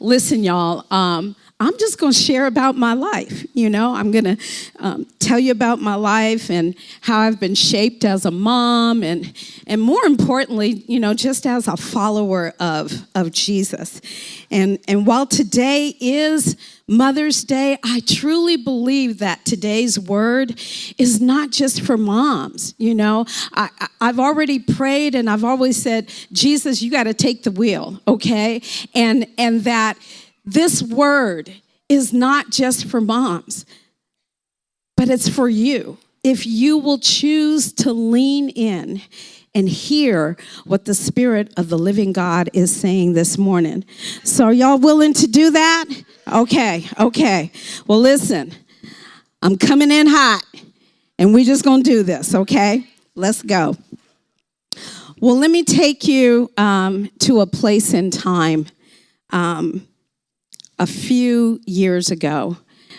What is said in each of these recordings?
listen, y'all. Um, I'm just going to share about my life. You know, I'm going to um, tell you about my life and how I've been shaped as a mom, and and more importantly, you know, just as a follower of of Jesus. And and while today is Mother's Day, I truly believe that today's word is not just for moms. You know, I, I've already prayed and I've always said, Jesus, you got to take the wheel, okay? And and that this word is not just for moms, but it's for you. If you will choose to lean in and hear what the Spirit of the living God is saying this morning. So, are y'all willing to do that? Okay, okay. Well, listen, I'm coming in hot, and we're just gonna do this, okay? Let's go. Well, let me take you um, to a place in time. Um, a few years ago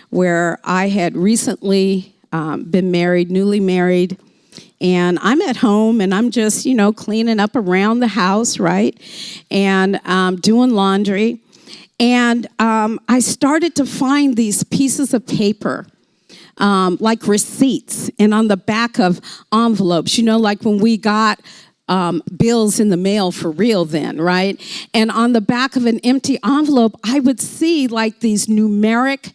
where I had recently um, been married, newly married, and I'm at home and I'm just, you know, cleaning up around the house, right? And um, doing laundry. And um, I started to find these pieces of paper. Um, like receipts and on the back of envelopes, you know, like when we got um, bills in the mail for real then, right? And on the back of an empty envelope, I would see like these numeric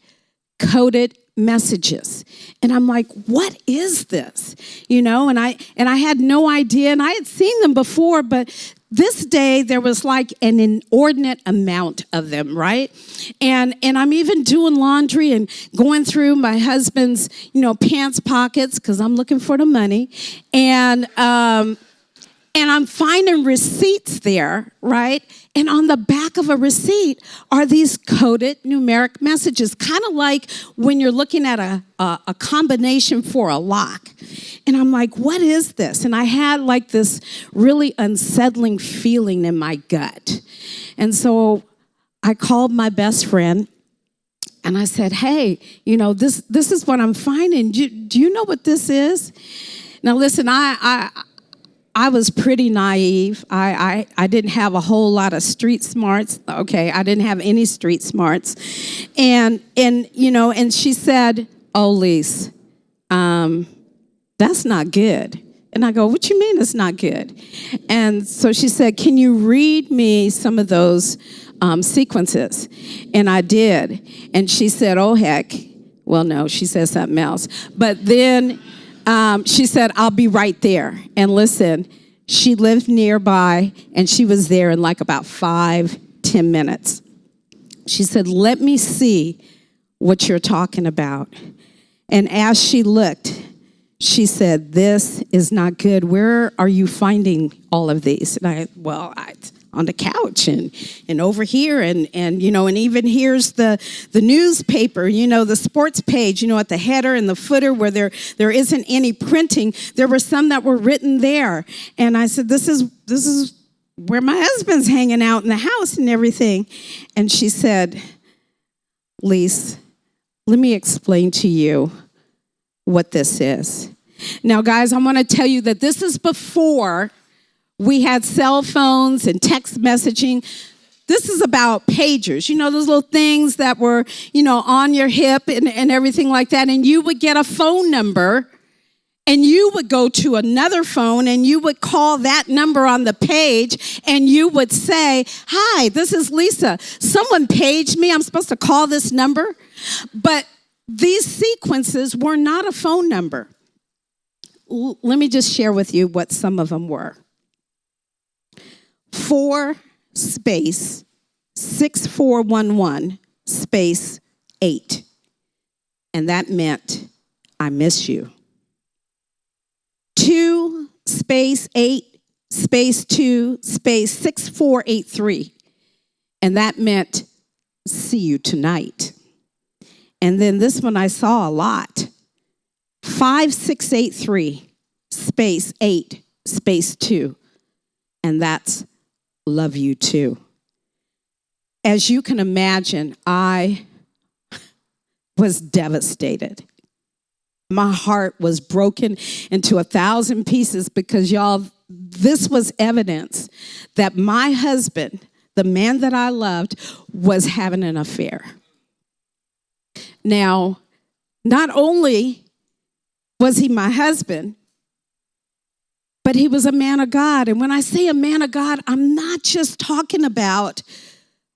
coded messages. And i'm like what is this? You know and i and i had no idea and i had seen them before but this day there was like an inordinate amount of them right? And and i'm even doing laundry and going through my husband's you know pants pockets because i'm looking for the money. And um and I'm finding receipts there, right? And on the back of a receipt are these coded numeric messages, kind of like when you're looking at a, a, a, combination for a lock. And I'm like, what is this? And I had like this really unsettling feeling in my gut. And so I called my best friend and I said, hey, you know, this, this is what I'm finding. Do, do you know what this is? Now, listen, I, I I was pretty naive. I, I, I didn't have a whole lot of street smarts. Okay, I didn't have any street smarts. And, and you know, and she said, Oh, Lise, um, that's not good. And I go, What you mean it's not good? And so she said, Can you read me some of those um, sequences? And I did. And she said, Oh, heck. Well, no, she said something else. But then um, she said, I'll be right there. And listen, she lived nearby and she was there in like about five, ten minutes. She said, Let me see what you're talking about. And as she looked, she said, This is not good. Where are you finding all of these? And I, well, I, on the couch and and over here and and you know and even here's the the newspaper you know the sports page you know at the header and the footer where there there isn't any printing. There were some that were written there. And i said this is this is where my husband's hanging out in the house and everything. And she said lise let me explain to you what this is. Now guys i want to tell you that this is before we had cell phones and text messaging. This is about pagers, you know, those little things that were, you know, on your hip and, and everything like that. And you would get a phone number and you would go to another phone and you would call that number on the page and you would say, Hi, this is Lisa. Someone paged me. I'm supposed to call this number. But these sequences were not a phone number. L- let me just share with you what some of them were four space 6411 space 8. And that meant, I miss you. Two space 8 space 2 space 6483. And that meant, see you tonight. And then this one I saw a lot 5683 space 8 space 2. And that's love you too. As you can imagine, I was devastated. My heart was broken into a thousand pieces because, y'all, this was evidence that my husband, the man that I loved, was having an affair. Now, not only was he my husband, but he was a man of God. And when I say a man of God, I'm not just talking about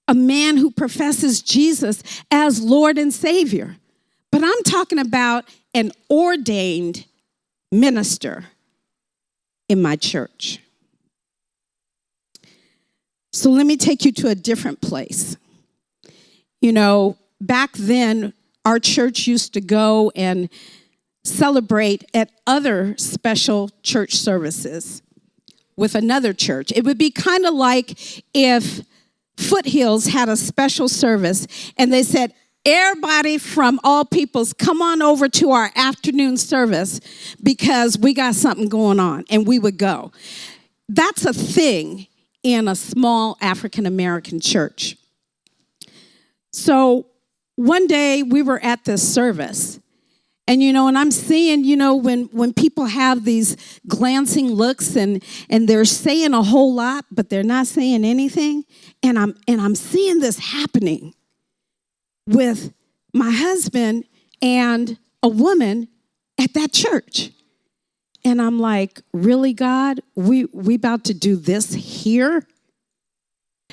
a man who professes Jesus as Lord and Savior, but I'm talking about an ordained minister in my church. So let me take you to a different place. You know, back then, our church used to go and celebrate at other special church services with another church. It would be kind of like if Foothills had a special service and they said, Everybody from all peoples, come on over to our afternoon service because we got something going on, and we would go. That's a thing in a small African American church. So one day we were at this service, and you know, and I'm seeing, you know, when when people have these glancing looks and and they're saying a whole lot, but they're not saying anything, and I'm and I'm seeing this happening with my husband and a woman at that church. And I'm like, really, God? We we about to do this here?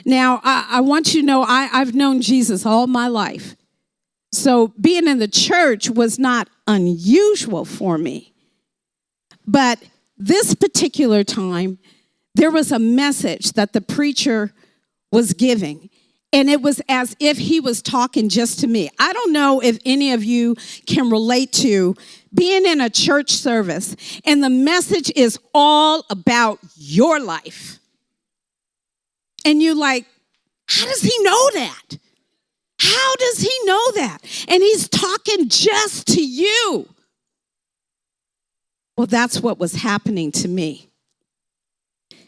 Now, I, I want you to know I, I've known Jesus all my life. So being in the church was not unusual for me. But this particular time, there was a message that the preacher was giving and it was as if he was talking just to me. I don't know if any of you can relate to being in a church service and the message is all about your life. And you're like, how does he know that? How does he know that? And he's talking just to you. Well, that's what was happening to me.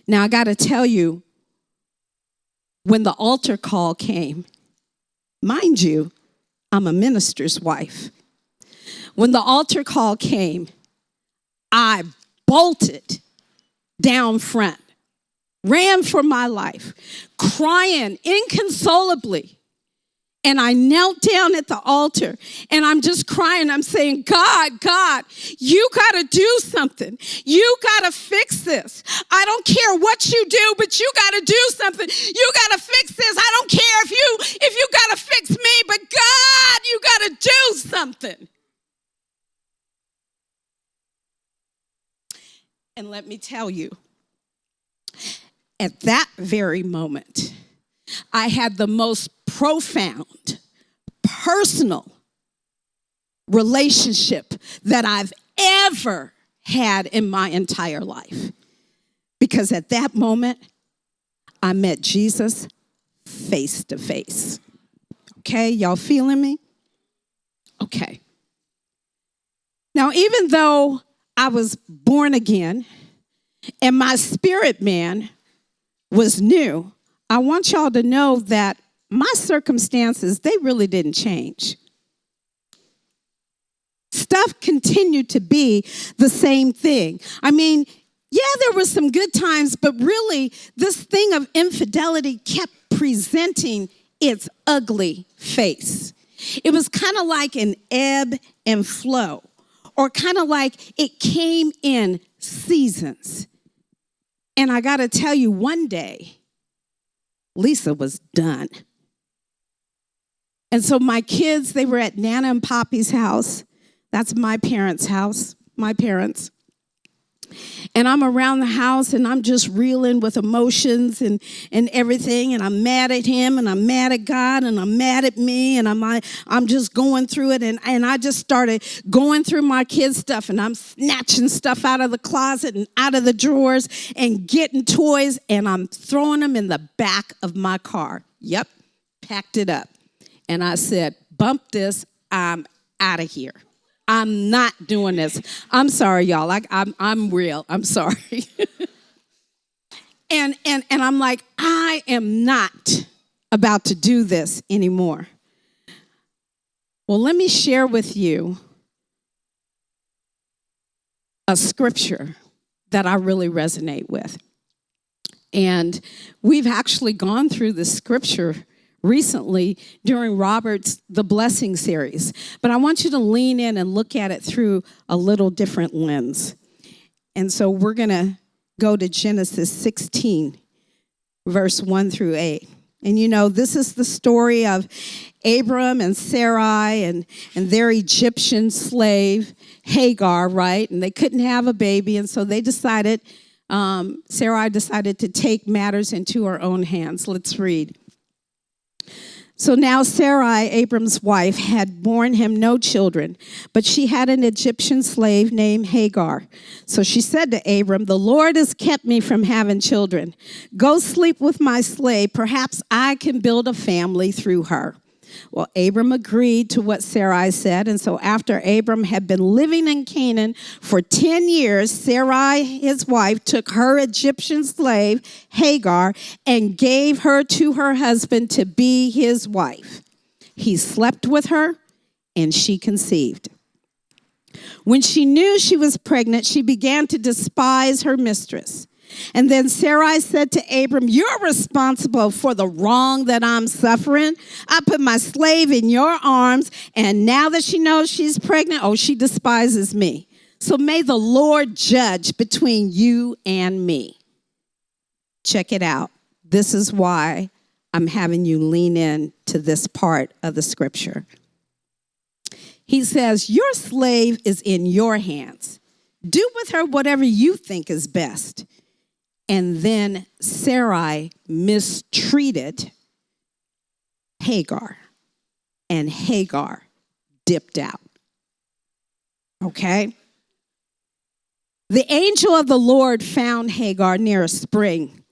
Now, I got to tell you, when the altar call came, mind you, I'm a minister's wife. When the altar call came, I bolted down front, ran for my life, crying inconsolably and I knelt down at the altar and I'm just crying. I'm saying, God, God, you got to do something. You got to fix this. I don't care what you do, but you got to do something. You got to fix this. I don't care if you if you got to fix me, but God, you got to do something. And let me tell you, at that very moment, I had the most profound, personal relationship that I've ever had in my entire life. Because at that moment, I met Jesus face to face. Okay, y'all feeling me? Okay. Now, even though I was born again and my spirit man was new, I want y'all to know that my circumstances, they really didn't change. Stuff continued to be the same thing. I mean, yeah, there were some good times, but really, this thing of infidelity kept presenting its ugly face. It was kind of like an ebb and flow, or kind of like it came in seasons. And I got to tell you, one day, Lisa was done. And so my kids, they were at Nana and Poppy's house. That's my parents' house, my parents. And I'm around the house and I'm just reeling with emotions and, and everything. And I'm mad at him and I'm mad at God and I'm mad at me and I'm, I, I'm just going through it. And, and I just started going through my kids' stuff and I'm snatching stuff out of the closet and out of the drawers and getting toys and I'm throwing them in the back of my car. Yep, packed it up. And I said, bump this, I'm out of here. I'm not doing this. I'm sorry, y'all. I, I'm, I'm real. I'm sorry. and, and, and I'm like, I am not about to do this anymore. Well, let me share with you a scripture that I really resonate with. And we've actually gone through the scripture recently during Robert's The Blessing series. But I want you to lean in and look at it through a little different lens. And so we're going to go to Genesis 16, verse 1 through 8. And you know, this is the story of Abram and Sarai and, and their Egyptian slave, Hagar, right? And they couldn't have a baby. And so they decided, um, Sarai decided to take matters into her own hands. Let's read. So now Sarai, Abram's wife, had borne him no children, but she had an Egyptian slave named Hagar. So she said to Abram, The Lord has kept me from having children. Go sleep with my slave. Perhaps I can build a family through her. Well, Abram agreed to what Sarai said. And so, after Abram had been living in Canaan for 10 years, Sarai, his wife, took her Egyptian slave, Hagar, and gave her to her husband to be his wife. He slept with her, and she conceived. When she knew she was pregnant, she began to despise her mistress. And then Sarai said to Abram, You're responsible for the wrong that I'm suffering. I put my slave in your arms, and now that she knows she's pregnant, oh, she despises me. So may the Lord judge between you and me. Check it out. This is why I'm having you lean in to this part of the scripture. He says, Your slave is in your hands. Do with her whatever you think is best. And then Sarai mistreated Hagar, and Hagar dipped out. Okay? The angel of the Lord found Hagar near a spring,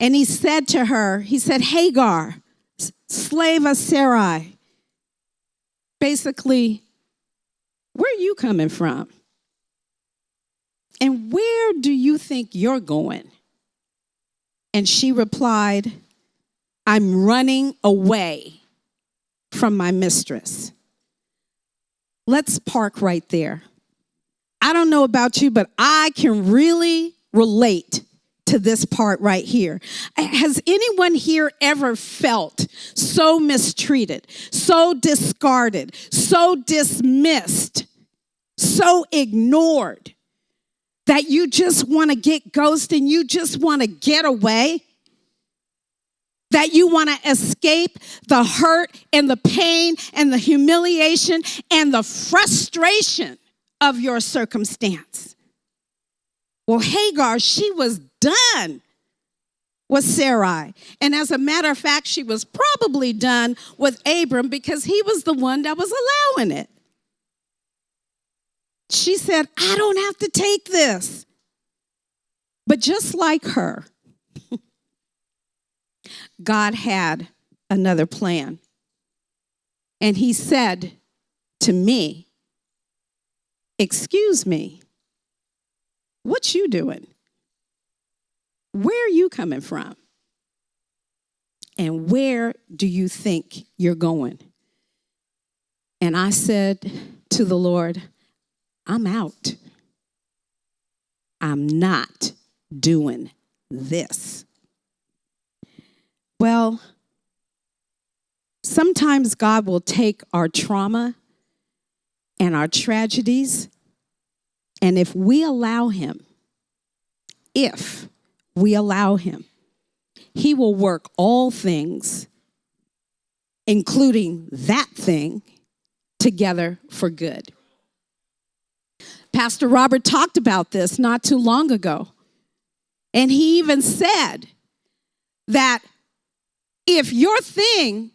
and he said to her, He said, Hagar, slave of Sarai, basically, where are you coming from? And where do you think you're going? And she replied, I'm running away from my mistress. Let's park right there. I don't know about you, but I can really relate to this part right here. Has anyone here ever felt so mistreated, so discarded, so dismissed, so ignored? That you just want to get ghosted and you just want to get away? That you want to escape the hurt and the pain and the humiliation and the frustration of your circumstance. Well, Hagar, she was done with Sarai. And as a matter of fact, she was probably done with Abram because he was the one that was allowing it. She said, I don't have to take this. But just like her, God had another plan. And he said to me, Excuse me, what you doing? Where are you coming from? And where do you think you're going? And I said to the Lord, I'm out. I'm not doing this. Well, sometimes God will take our trauma and our tragedies, and if we allow Him, if we allow Him, He will work all things, including that thing, together for good. Pastor Robert talked about this not too long ago. And he even said that if your thing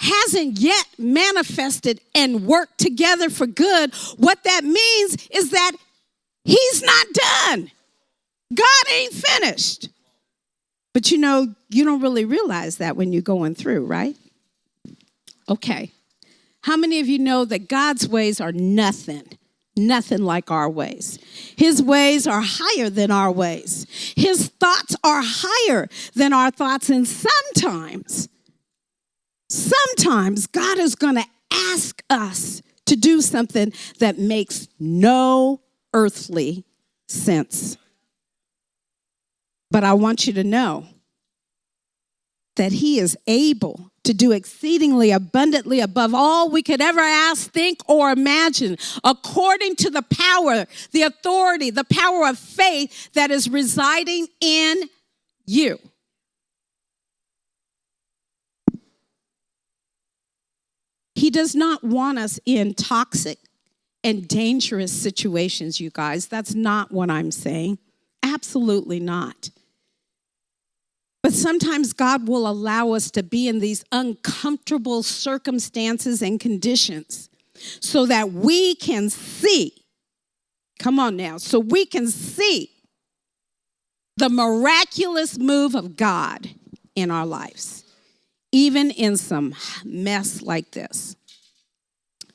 hasn't yet manifested and worked together for good, what that means is that he's not done. God ain't finished. But you know, you don't really realize that when you're going through, right? Okay. How many of you know that God's ways are nothing nothing like our ways. His ways are higher than our ways. His thoughts are higher than our thoughts. And sometimes, sometimes God is going to ask us to do something that makes no earthly sense. But I want you to know that He is able to do exceedingly abundantly above all we could ever ask, think, or imagine, according to the power, the authority, the power of faith that is residing in you. He does not want us in toxic and dangerous situations, you guys. That's not what I'm saying. Absolutely not. But sometimes God will allow us to be in these uncomfortable circumstances and conditions so that we can see. Come on now, so we can see the miraculous move of God in our lives, even in some mess like this.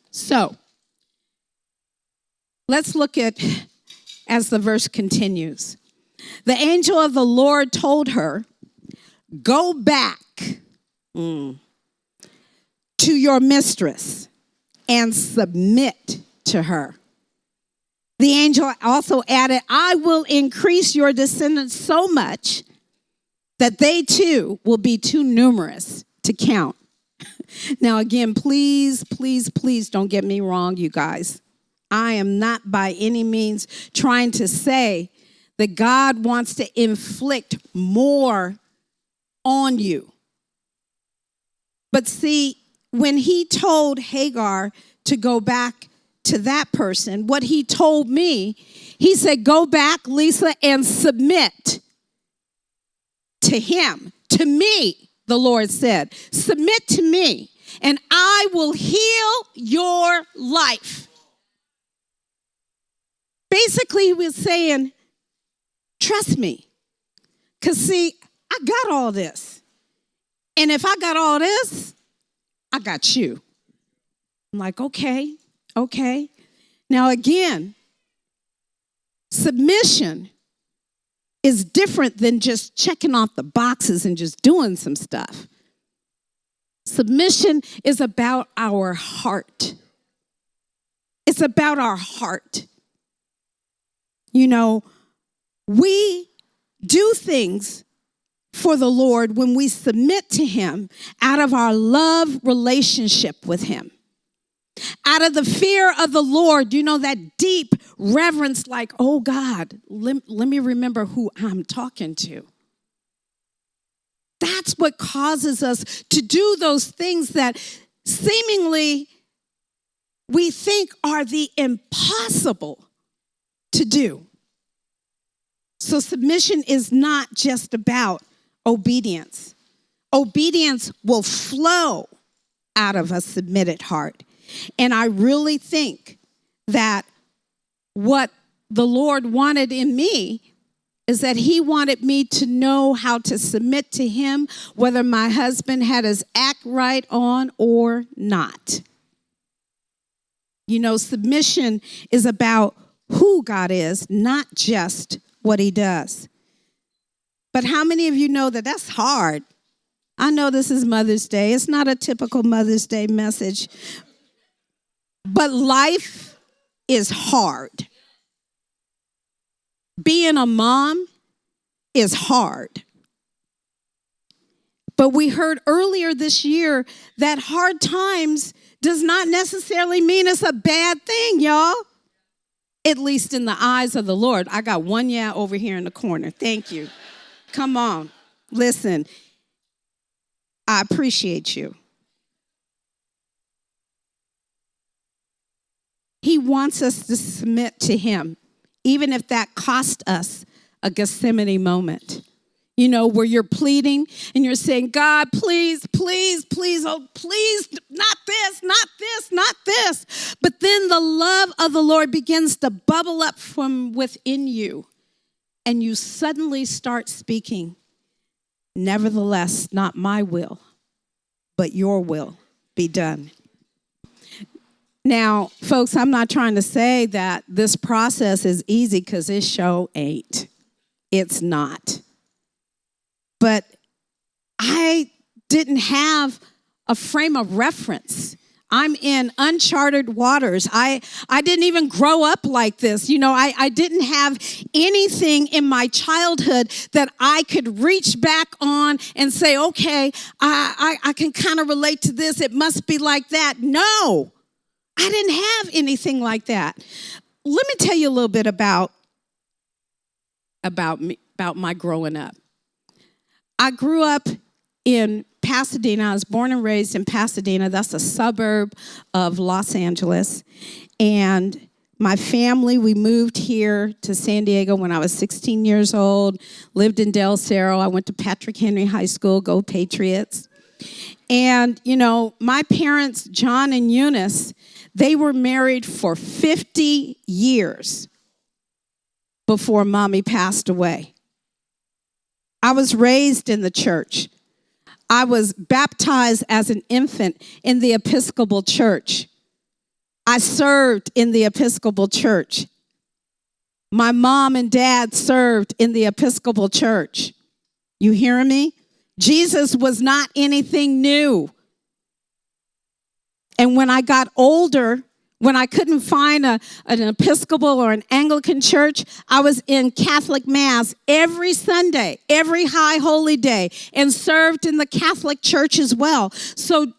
So, let's look at as the verse continues. The angel of the Lord told her, Go back mm, to your mistress and submit to her. The angel also added, I will increase your descendants so much that they too will be too numerous to count. now, again, please, please, please don't get me wrong, you guys. I am not by any means trying to say that God wants to inflict more on you. But see, when he told Hagar to go back to that person, what he told me, he said, Go back, Lisa, and submit to him, to me, the Lord said. Submit to me, and I will heal your life. Basically, he was saying, Trust me. Because, see, I got all this. And if I got all this, I got you. I'm like, okay, okay. Now, again, submission is different than just checking off the boxes and just doing some stuff. Submission is about our heart. It's about our heart. You know, we do things for the Lord when we submit to Him out of our love relationship with Him. Out of the fear of the Lord, you know, that deep reverence, like, oh God, let, let me remember who I'm talking to. That's what causes us to do those things that seemingly we think are the impossible to do. So, submission is not just about obedience. Obedience will flow out of a submitted heart. And I really think that what the Lord wanted in me is that He wanted me to know how to submit to Him, whether my husband had his act right on or not. You know, submission is about who God is, not just what He does. But how many of you know that that's hard? I know this is Mother's Day. It's not a typical Mother's Day message. But life is hard. Being a mom is hard. But we heard earlier this year that hard times does not necessarily mean it's a bad thing, y'all. At least in the eyes of the Lord. I got one yeah over here in the corner. Thank you. Come on. Listen, I appreciate you. He wants us to submit to Him, even if that cost us a Gethsemane moment. You know, where you're pleading and you're saying, God, please, please, please, oh, please, not this, not this, not this. But then the love of the Lord begins to bubble up from within you and you suddenly start speaking, Nevertheless, not my will, but your will be done. Now, folks, I'm not trying to say that this process is easy because this show ain't. It's not. But I didn't have a frame of reference. I'm in uncharted waters. I, I didn't even grow up like this. You know, I, I didn't have anything in my childhood that I could reach back on and say, okay, I, I, I can kind of relate to this. It must be like that. No, I didn't have anything like that. Let me tell you a little bit about, about, me, about my growing up. I grew up in Pasadena. I was born and raised in Pasadena. That's a suburb of Los Angeles. And my family, we moved here to San Diego when I was 16 years old, lived in Del Cerro. I went to Patrick Henry High School, go Patriots. And, you know, my parents, John and Eunice, they were married for 50 years before mommy passed away. I was raised in the church. I was baptized as an infant in the Episcopal Church. I served in the Episcopal Church. My mom and dad served in the Episcopal Church. You hearing me? Jesus was not anything new. And when I got older, when I couldn't find a, an Episcopal or an Anglican church, I was in Catholic Mass every Sunday, every High Holy Day, and served in the Catholic Church as well. So,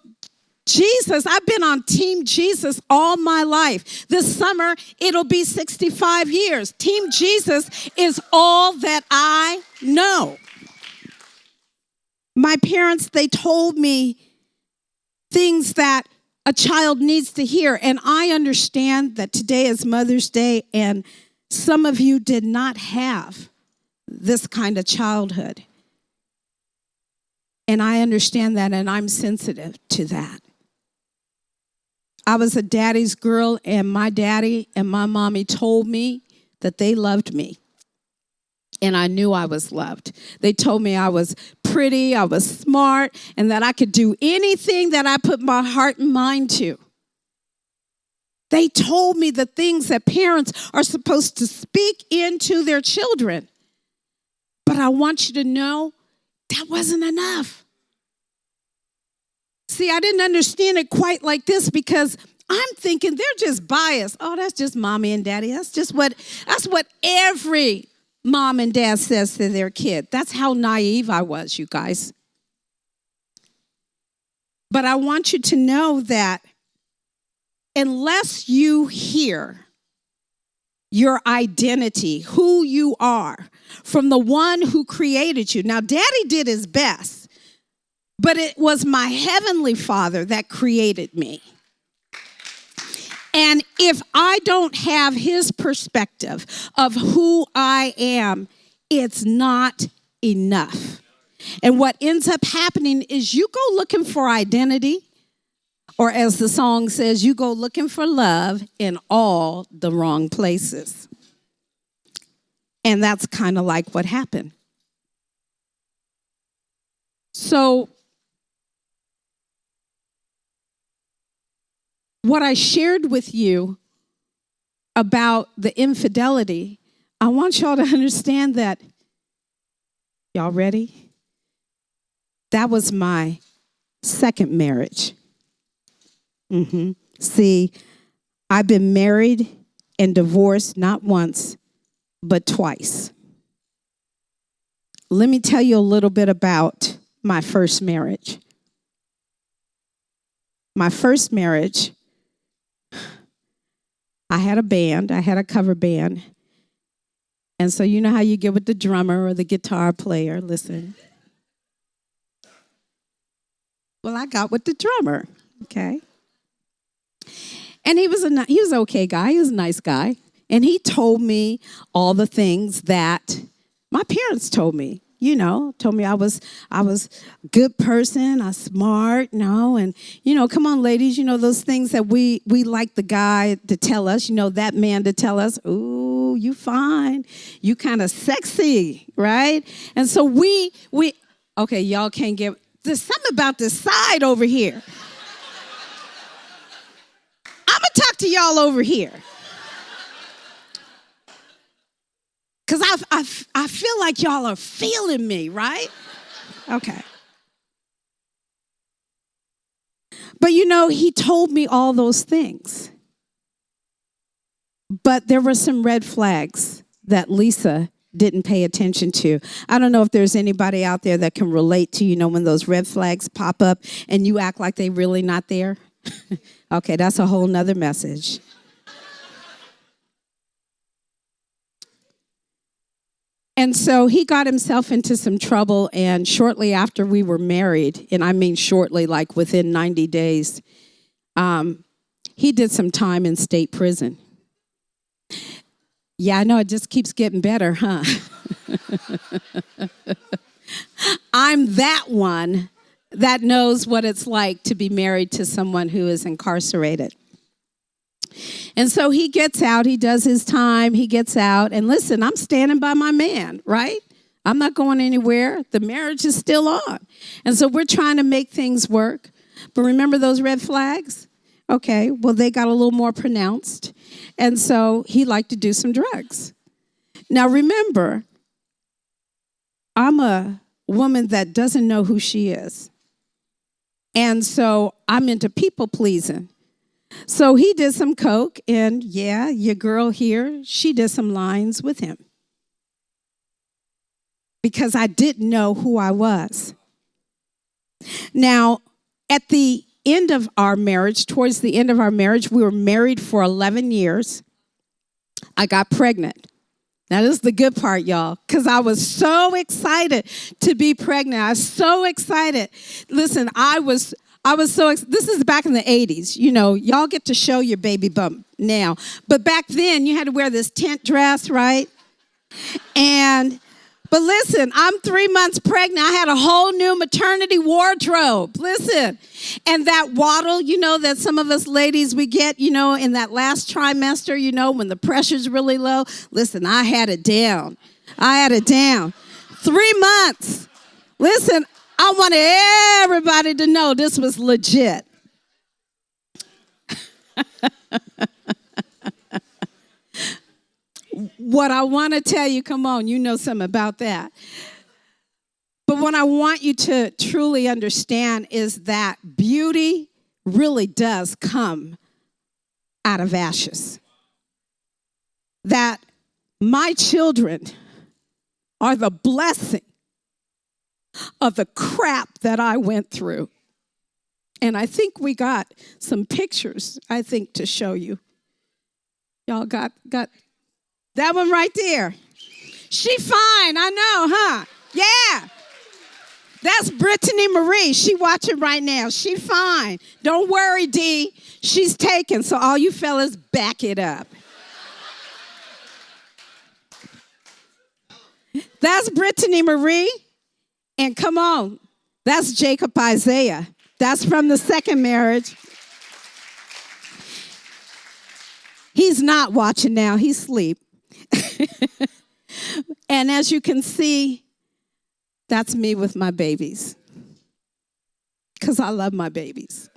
Jesus, I've been on Team Jesus all my life. This summer, it'll be 65 years. Team Jesus is all that I know. My parents, they told me things that a child needs to hear. And I understand that today is Mother's Day, and some of you did not have this kind of childhood. And I understand that, and I'm sensitive to that. I was a daddy's girl, and my daddy and my mommy told me that they loved me and I knew I was loved. They told me I was pretty, I was smart, and that I could do anything that I put my heart and mind to. They told me the things that parents are supposed to speak into their children. But I want you to know that wasn't enough. See, I didn't understand it quite like this because I'm thinking they're just biased. Oh, that's just mommy and daddy. That's just what that's what every mom and dad says to their kid. That's how naive I was, you guys. But I want you to know that unless you hear your identity, who you are, from the one who created you. Now, daddy did his best, but it was my heavenly father that created me. And if I don't have his perspective of who I am, it's not enough. And what ends up happening is you go looking for identity, or as the song says, you go looking for love in all the wrong places. And that's kind of like what happened. So what I shared with you about the infidelity, I want y'all to understand that. Y'all ready? That was my second marriage. Mm-hmm. See, I've been married and divorced not once, but twice. Let me tell you a little bit about my first marriage. My first marriage I had a band, I had a cover band. And so, you know how you get with the drummer or the guitar player? Listen. Well, I got with the drummer, okay? And he was a he was an okay guy. He was a nice guy, and he told me all the things that my parents told me you know, told me I was I was a good person, I smart, know, and you know, come on, ladies, you know those things that we we like the guy to tell us, you know, that man to tell us, ooh, you fine, you kind of sexy, right? And so we we okay, y'all can't get there's something about this side over here. I'm gonna talk to y'all over here. Because I, I, I feel like y'all are feeling me, right? Okay. But you know, he told me all those things. But there were some red flags that Lisa didn't pay attention to. I don't know if there's anybody out there that can relate to, you know, when those red flags pop up and you act like they're really not there. okay, that's a whole nother message. And so he got himself into some trouble, and shortly after we were married, and I mean shortly, like within 90 days, um, he did some time in state prison. Yeah, I know it just keeps getting better, huh? I'm that one that knows what it's like to be married to someone who is incarcerated. And so he gets out, he does his time, he gets out, and listen, I'm standing by my man, right? I'm not going anywhere. The marriage is still on. And so we're trying to make things work. But remember those red flags? Okay, well, they got a little more pronounced. And so he liked to do some drugs. Now, remember, I'm a woman that doesn't know who she is. And so I'm into people pleasing. So he did some coke, and yeah, your girl here, she did some lines with him because I didn't know who I was. Now, at the end of our marriage, towards the end of our marriage, we were married for 11 years. I got pregnant. Now, this is the good part, y'all, because I was so excited to be pregnant. I was so excited. Listen, I was. I was so ex- this is back in the 80s. You know, y'all get to show your baby bump now. But back then you had to wear this tent dress, right? And but listen, I'm three months pregnant. I had a whole new maternity wardrobe. Listen, and that waddle, you know, that some of us ladies we get, you know, in that last trimester, you know, when the pressure's really low. Listen, I had it down. I had it down. Three months. Listen, I wanted everybody to know this was legit. what I want to tell you, come on, you know something about that. But what I want you to truly understand is that beauty really does come out of ashes. That my children are the blessing of the crap that I went through. And I think we got some pictures, I think, to show you. Y'all got, got that one right there. She fine, I know, huh? Yeah. That's Brittany Marie. She watching right now. She fine. Don't worry, D. She's taken. So all you fellas, back it up. That's Brittany Marie. And come on, that's Jacob Isaiah. That's from the second marriage. He's not watching now. He's asleep. and as you can see, that's me with my babies. Because I love my babies.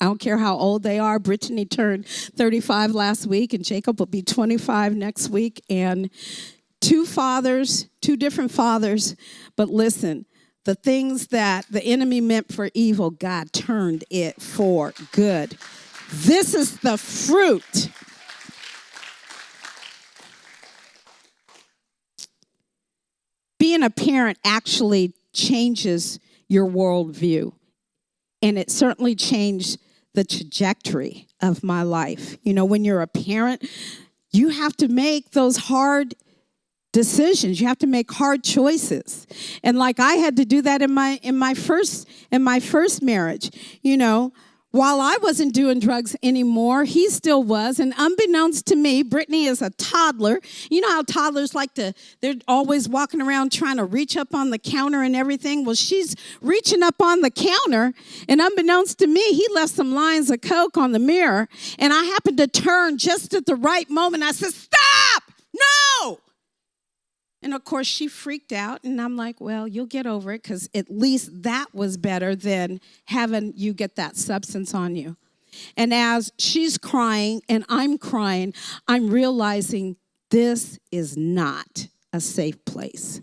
I don't care how old they are. Brittany turned 35 last week, and Jacob will be 25 next week. And two fathers, two different fathers. But listen, the things that the enemy meant for evil, God turned it for good. This is the fruit being a parent actually changes your worldview. And it certainly changed the trajectory of my life. You know, when you're a parent, you have to make those hard decisions you have to make hard choices and like i had to do that in my in my first in my first marriage you know while I wasn't doing drugs anymore, he still was. And unbeknownst to me, Brittany is a toddler. You know how toddlers like to, they're always walking around trying to reach up on the counter and everything. Well, she's reaching up on the counter. And unbeknownst to me, he left some lines of Coke on the mirror. And I happened to turn just at the right moment. I said, Stop! No! And of course, she freaked out, and I'm like, well, you'll get over it because at least that was better than having you get that substance on you. And as she's crying and I'm crying, I'm realizing this is not a safe place.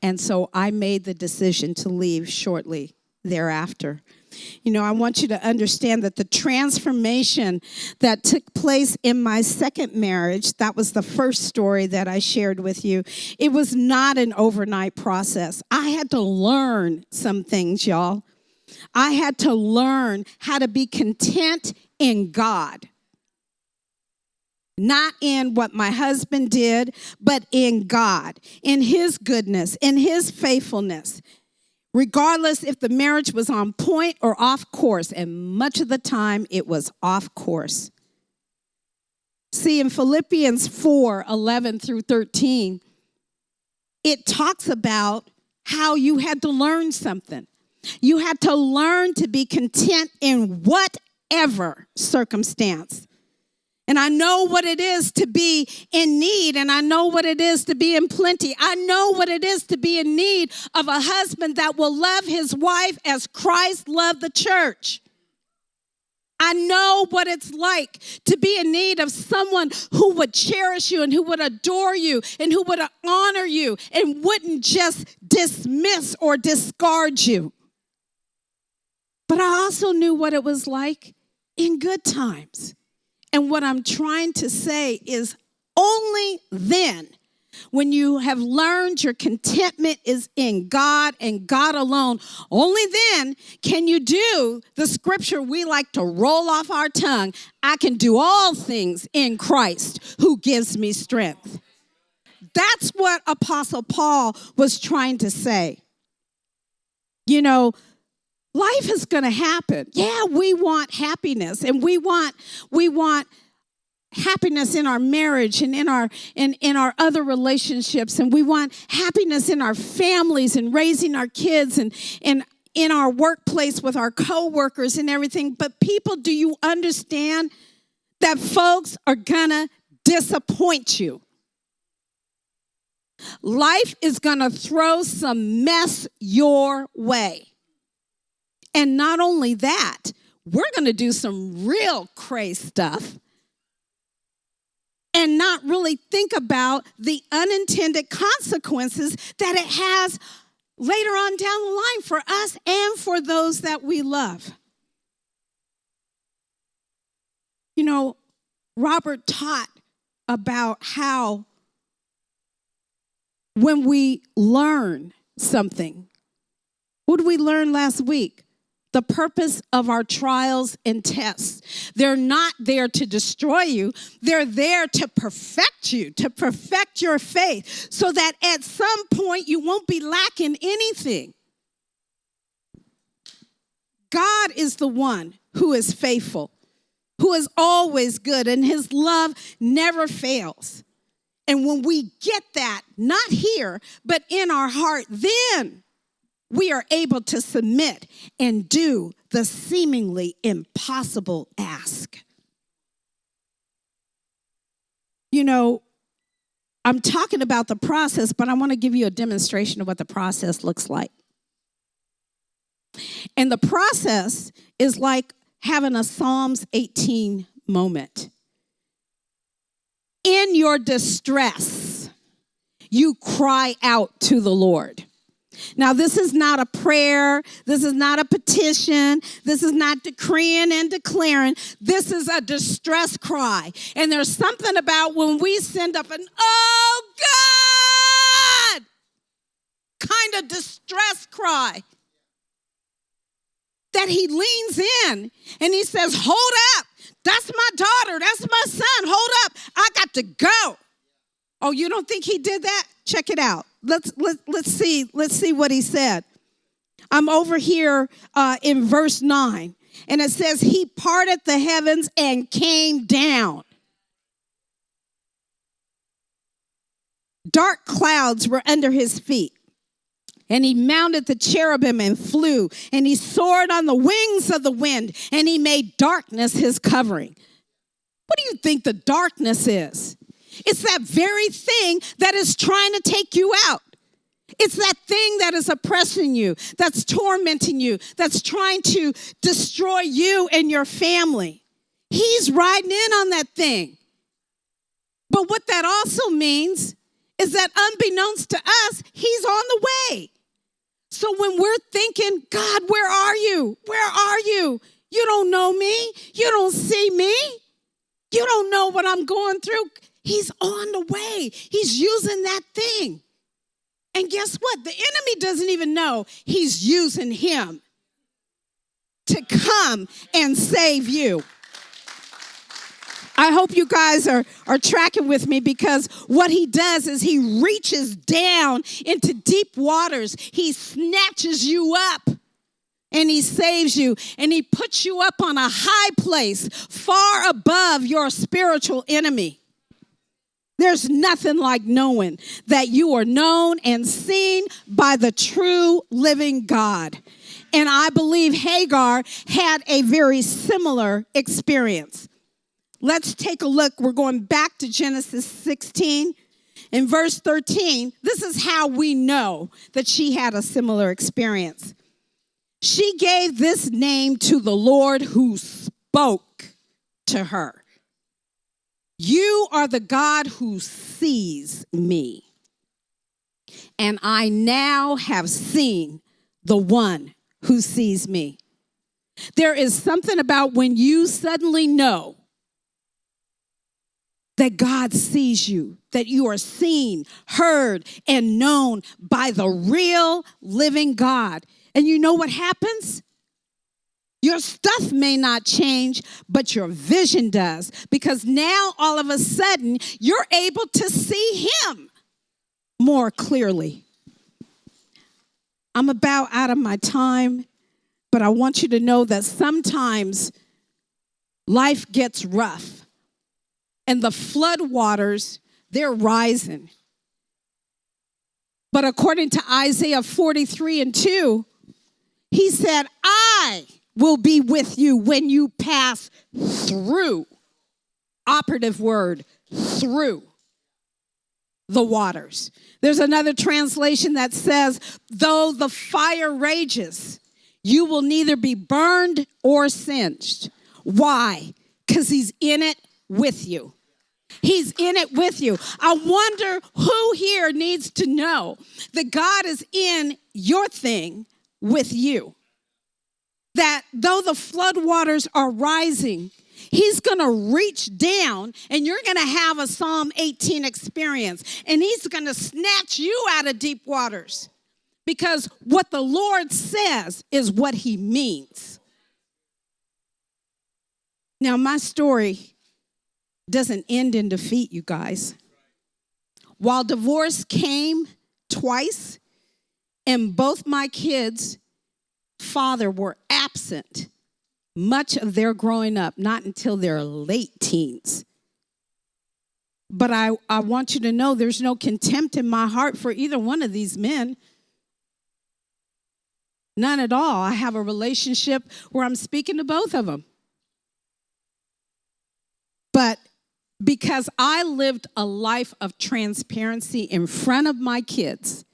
And so I made the decision to leave shortly thereafter. You know, I want you to understand that the transformation that took place in my second marriage, that was the first story that I shared with you, it was not an overnight process. I had to learn some things, y'all. I had to learn how to be content in God. Not in what my husband did, but in God, in His goodness, in His faithfulness regardless if the marriage was on point or off course. And much of the time, it was off course. See, in Philippians 4 11 through 13, it talks about how you had to learn something. You had to learn to be content in whatever circumstance. And I know what it is to be in need, and I know what it is to be in plenty. I know what it is to be in need of a husband that will love his wife as Christ loved the church. I know what it's like to be in need of someone who would cherish you and who would adore you and who would honor you and wouldn't just dismiss or discard you. But I also knew what it was like in good times. And what I'm trying to say is only then, when you have learned your contentment is in God and God alone, only then can you do the scripture we like to roll off our tongue I can do all things in Christ who gives me strength. That's what Apostle Paul was trying to say. You know, life is going to happen. Yeah, we want happiness and we want we want happiness in our marriage and in our in, in our other relationships and we want happiness in our families and raising our kids and and in our workplace with our coworkers and everything. But people do you understand that folks are gonna disappoint you? Life is gonna throw some mess your way and not only that, we're going to do some real crazy stuff and not really think about the unintended consequences that it has later on down the line for us and for those that we love. You know, Robert taught about how when we learn something, what did we learn last week? The purpose of our trials and tests. They're not there to destroy you, they're there to perfect you, to perfect your faith, so that at some point you won't be lacking anything. God is the one who is faithful, who is always good, and his love never fails. And when we get that, not here, but in our heart, then we are able to submit and do the seemingly impossible ask. You know, I'm talking about the process, but I want to give you a demonstration of what the process looks like. And the process is like having a Psalms 18 moment. In your distress, you cry out to the Lord. Now, this is not a prayer. This is not a petition. This is not decreeing and declaring. This is a distress cry. And there's something about when we send up an, oh God, kind of distress cry that he leans in and he says, hold up. That's my daughter. That's my son. Hold up. I got to go. Oh, you don't think he did that? Check it out. Let's let, let's see let's see what he said. I'm over here uh, in verse 9 and it says he parted the heavens and came down. Dark clouds were under his feet. And he mounted the cherubim and flew, and he soared on the wings of the wind, and he made darkness his covering. What do you think the darkness is? It's that very thing that is trying to take you out. It's that thing that is oppressing you, that's tormenting you, that's trying to destroy you and your family. He's riding in on that thing. But what that also means is that unbeknownst to us, he's on the way. So when we're thinking, God, where are you? Where are you? You don't know me. You don't see me. You don't know what I'm going through. He's on the way. He's using that thing. And guess what? The enemy doesn't even know he's using him to come and save you. I hope you guys are, are tracking with me because what he does is he reaches down into deep waters. He snatches you up and he saves you and he puts you up on a high place far above your spiritual enemy. There's nothing like knowing that you are known and seen by the true living God. And I believe Hagar had a very similar experience. Let's take a look. We're going back to Genesis 16. In verse 13, this is how we know that she had a similar experience. She gave this name to the Lord who spoke to her. You are the God who sees me. And I now have seen the one who sees me. There is something about when you suddenly know that God sees you, that you are seen, heard, and known by the real living God. And you know what happens? Your stuff may not change, but your vision does. Because now all of a sudden, you're able to see Him more clearly. I'm about out of my time, but I want you to know that sometimes life gets rough and the flood waters, they're rising. But according to Isaiah 43 and 2, he said, I will be with you when you pass through. Operative word, through the waters. There's another translation that says, though the fire rages, you will neither be burned or singed. Why? Because he's in it with you. He's in it with you. I wonder who here needs to know that God is in your thing with you. That though the floodwaters are rising, He's going to reach down and you're going to have a Psalm 18 experience. And He's going to snatch you out of deep waters because what the Lord says is what He means. Now, my story doesn't end in defeat, you guys. While divorce came twice, and both my kids' father were absent much of their growing up, not until their late teens. But I, I want you to know there's no contempt in my heart for either one of these men. None at all. I have a relationship where I'm speaking to both of them. But because I lived a life of transparency in front of my kids.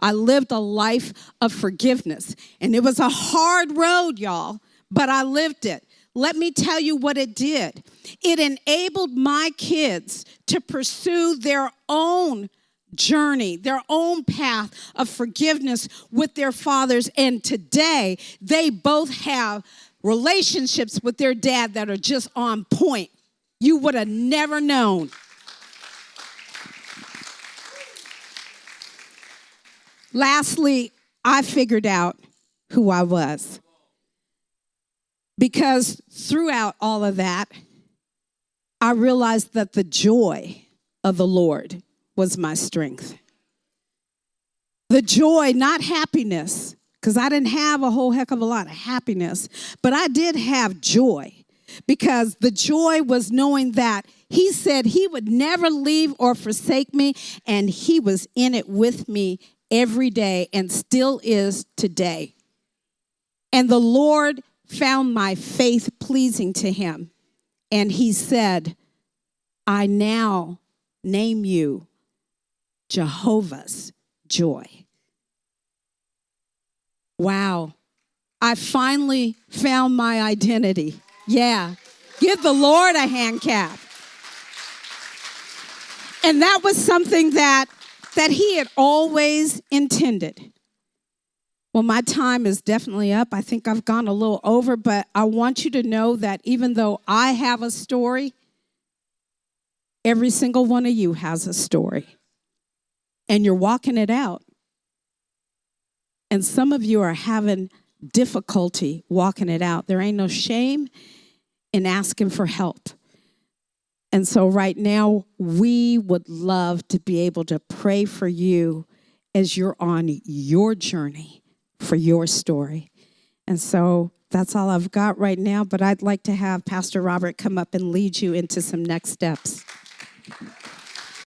I lived a life of forgiveness. And it was a hard road, y'all, but I lived it. Let me tell you what it did. It enabled my kids to pursue their own journey, their own path of forgiveness with their fathers. And today, they both have relationships with their dad that are just on point. You would have never known. Lastly, I figured out who I was. Because throughout all of that, I realized that the joy of the Lord was my strength. The joy, not happiness, because I didn't have a whole heck of a lot of happiness, but I did have joy because the joy was knowing that he said he would never leave or forsake me, and he was in it with me every day and still is today. And the Lord found my faith pleasing to him, and he said, I now name you Jehovah's joy. Wow. I finally found my identity. Yeah. Give the Lord a hand clap. And that was something that that he had always intended. Well, my time is definitely up. I think I've gone a little over, but I want you to know that even though I have a story, every single one of you has a story. And you're walking it out. And some of you are having difficulty walking it out. There ain't no shame in asking for help. And so, right now, we would love to be able to pray for you as you're on your journey for your story. And so, that's all I've got right now, but I'd like to have Pastor Robert come up and lead you into some next steps.